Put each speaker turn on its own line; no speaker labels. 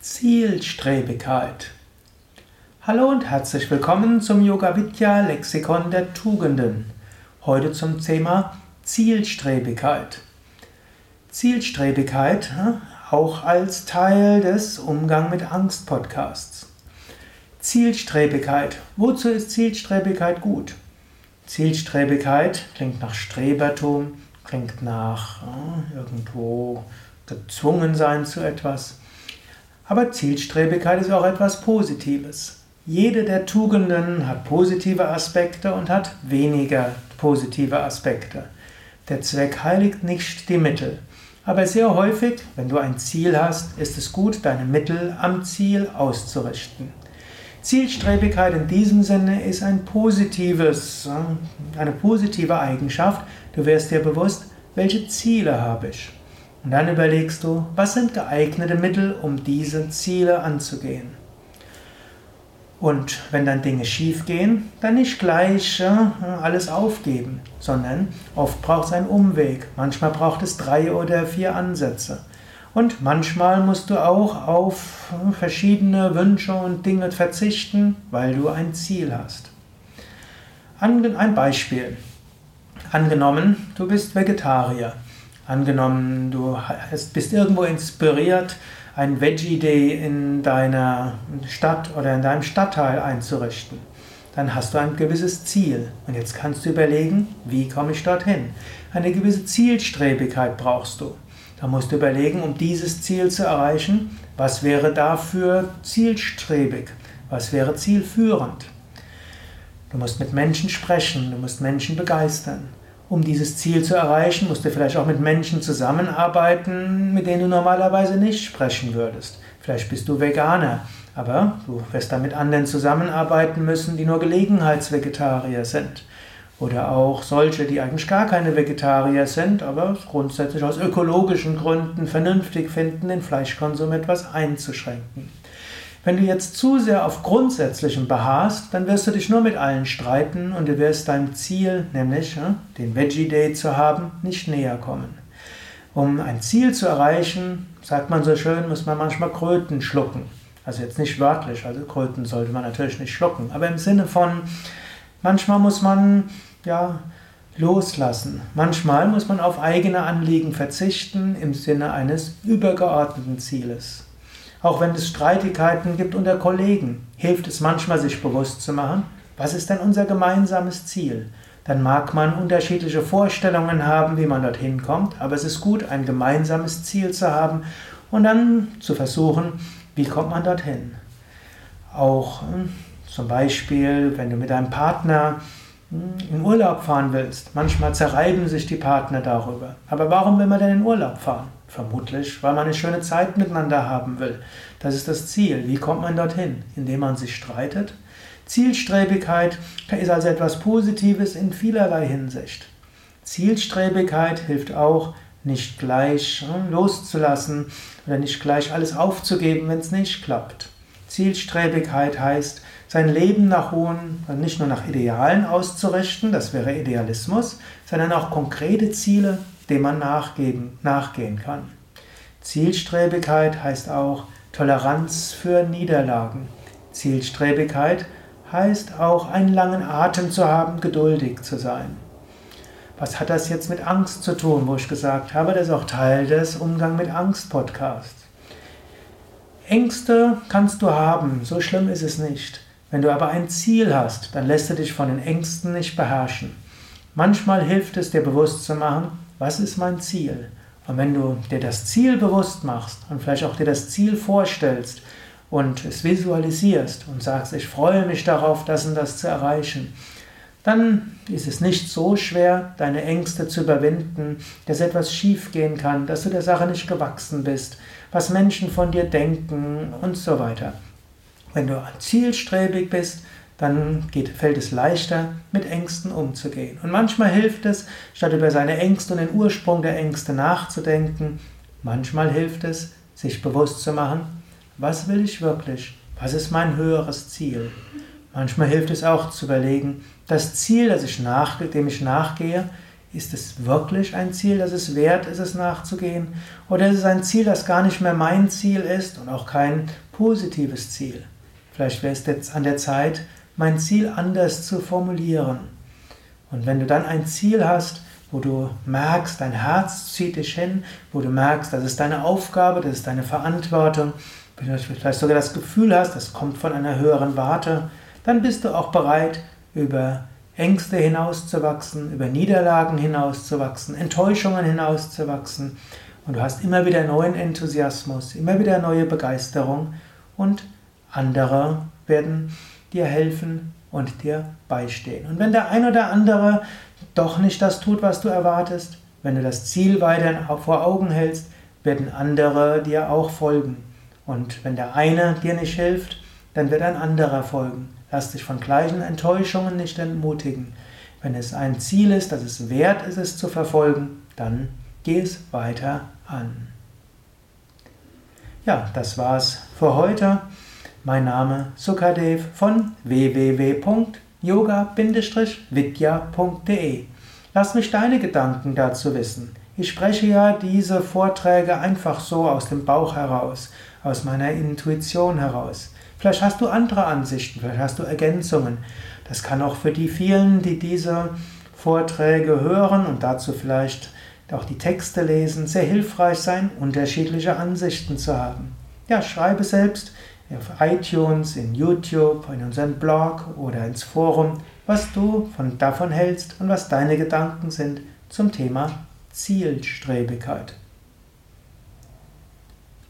Zielstrebigkeit. Hallo und herzlich willkommen zum Yoga Vidya Lexikon der Tugenden. Heute zum Thema Zielstrebigkeit. Zielstrebigkeit auch als Teil des Umgang mit Angst Podcasts. Zielstrebigkeit. Wozu ist Zielstrebigkeit gut? Zielstrebigkeit klingt nach Strebertum, klingt nach äh, irgendwo gezwungen sein zu etwas. Aber Zielstrebigkeit ist auch etwas Positives. Jede der Tugenden hat positive Aspekte und hat weniger positive Aspekte. Der Zweck heiligt nicht die Mittel. Aber sehr häufig, wenn du ein Ziel hast, ist es gut, deine Mittel am Ziel auszurichten. Zielstrebigkeit in diesem Sinne ist ein positives, eine positive Eigenschaft. Du wirst dir bewusst, welche Ziele habe ich. Und dann überlegst du, was sind geeignete Mittel, um diese Ziele anzugehen. Und wenn dann Dinge schief gehen, dann nicht gleich äh, alles aufgeben, sondern oft braucht es einen Umweg. Manchmal braucht es drei oder vier Ansätze. Und manchmal musst du auch auf verschiedene Wünsche und Dinge verzichten, weil du ein Ziel hast. Ein Beispiel. Angenommen, du bist Vegetarier. Angenommen, du bist irgendwo inspiriert, ein Veggie Day in deiner Stadt oder in deinem Stadtteil einzurichten. Dann hast du ein gewisses Ziel. Und jetzt kannst du überlegen, wie komme ich dorthin? Eine gewisse Zielstrebigkeit brauchst du. Da musst du überlegen, um dieses Ziel zu erreichen, was wäre dafür zielstrebig? Was wäre zielführend? Du musst mit Menschen sprechen, du musst Menschen begeistern um dieses Ziel zu erreichen, musst du vielleicht auch mit Menschen zusammenarbeiten, mit denen du normalerweise nicht sprechen würdest. Vielleicht bist du Veganer, aber du wirst dann mit anderen zusammenarbeiten müssen, die nur Gelegenheitsvegetarier sind. Oder auch solche, die eigentlich gar keine Vegetarier sind, aber grundsätzlich aus ökologischen Gründen vernünftig finden, den Fleischkonsum etwas einzuschränken. Wenn du jetzt zu sehr auf Grundsätzlichem beharrst, dann wirst du dich nur mit allen streiten und du wirst deinem Ziel, nämlich den Veggie Day zu haben, nicht näher kommen. Um ein Ziel zu erreichen, sagt man so schön, muss man manchmal Kröten schlucken. Also jetzt nicht wörtlich, also Kröten sollte man natürlich nicht schlucken, aber im Sinne von, manchmal muss man ja loslassen. Manchmal muss man auf eigene Anliegen verzichten im Sinne eines übergeordneten Zieles. Auch wenn es Streitigkeiten gibt unter Kollegen, hilft es manchmal, sich bewusst zu machen, was ist denn unser gemeinsames Ziel? Dann mag man unterschiedliche Vorstellungen haben, wie man dorthin kommt, aber es ist gut, ein gemeinsames Ziel zu haben und dann zu versuchen, wie kommt man dorthin. Auch hm, zum Beispiel, wenn du mit deinem Partner hm, in Urlaub fahren willst. Manchmal zerreiben sich die Partner darüber. Aber warum will man denn in Urlaub fahren? Vermutlich, weil man eine schöne Zeit miteinander haben will. Das ist das Ziel. Wie kommt man dorthin? Indem man sich streitet. Zielstrebigkeit ist also etwas Positives in vielerlei Hinsicht. Zielstrebigkeit hilft auch, nicht gleich hm, loszulassen oder nicht gleich alles aufzugeben, wenn es nicht klappt. Zielstrebigkeit heißt, sein Leben nach hohen, nicht nur nach Idealen auszurichten, das wäre Idealismus, sondern auch konkrete Ziele dem man nachgeben, nachgehen kann. Zielstrebigkeit heißt auch Toleranz für Niederlagen. Zielstrebigkeit heißt auch einen langen Atem zu haben, geduldig zu sein. Was hat das jetzt mit Angst zu tun, wo ich gesagt habe, das ist auch Teil des Umgang mit Angst Podcasts. Ängste kannst du haben, so schlimm ist es nicht. Wenn du aber ein Ziel hast, dann lässt du dich von den Ängsten nicht beherrschen. Manchmal hilft es dir bewusst zu machen, was ist mein Ziel? Und wenn du dir das Ziel bewusst machst und vielleicht auch dir das Ziel vorstellst und es visualisierst und sagst, ich freue mich darauf, das und das zu erreichen, dann ist es nicht so schwer, deine Ängste zu überwinden, dass etwas schiefgehen kann, dass du der Sache nicht gewachsen bist, was Menschen von dir denken und so weiter. Wenn du zielstrebig bist, dann geht, fällt es leichter, mit Ängsten umzugehen. Und manchmal hilft es, statt über seine Ängste und den Ursprung der Ängste nachzudenken, manchmal hilft es, sich bewusst zu machen, was will ich wirklich? Was ist mein höheres Ziel? Manchmal hilft es auch zu überlegen, das Ziel, das ich nach, dem ich nachgehe, ist es wirklich ein Ziel, das es wert ist, es nachzugehen? Oder ist es ein Ziel, das gar nicht mehr mein Ziel ist und auch kein positives Ziel? Vielleicht wäre es jetzt an der Zeit, mein Ziel anders zu formulieren. Und wenn du dann ein Ziel hast, wo du merkst, dein Herz zieht dich hin, wo du merkst, das ist deine Aufgabe, das ist deine Verantwortung, vielleicht sogar das Gefühl hast, das kommt von einer höheren Warte, dann bist du auch bereit, über Ängste hinauszuwachsen, über Niederlagen hinauszuwachsen, Enttäuschungen hinauszuwachsen. Und du hast immer wieder neuen Enthusiasmus, immer wieder neue Begeisterung und andere werden dir helfen und dir beistehen. Und wenn der ein oder andere doch nicht das tut, was du erwartest, wenn du das Ziel weiterhin vor Augen hältst, werden andere dir auch folgen. Und wenn der eine dir nicht hilft, dann wird ein anderer folgen. Lass dich von gleichen Enttäuschungen nicht entmutigen. Wenn es ein Ziel ist, dass es wert ist, es zu verfolgen, dann geh es weiter an. Ja, das war's für heute. Mein Name Sukadev von www.yoga-vidya.de. Lass mich deine Gedanken dazu wissen. Ich spreche ja diese Vorträge einfach so aus dem Bauch heraus, aus meiner Intuition heraus. Vielleicht hast du andere Ansichten, vielleicht hast du Ergänzungen. Das kann auch für die vielen, die diese Vorträge hören und dazu vielleicht auch die Texte lesen, sehr hilfreich sein, unterschiedliche Ansichten zu haben. Ja, schreibe selbst auf iTunes, in YouTube, in unseren Blog oder ins Forum, was du von, davon hältst und was deine Gedanken sind zum Thema Zielstrebigkeit.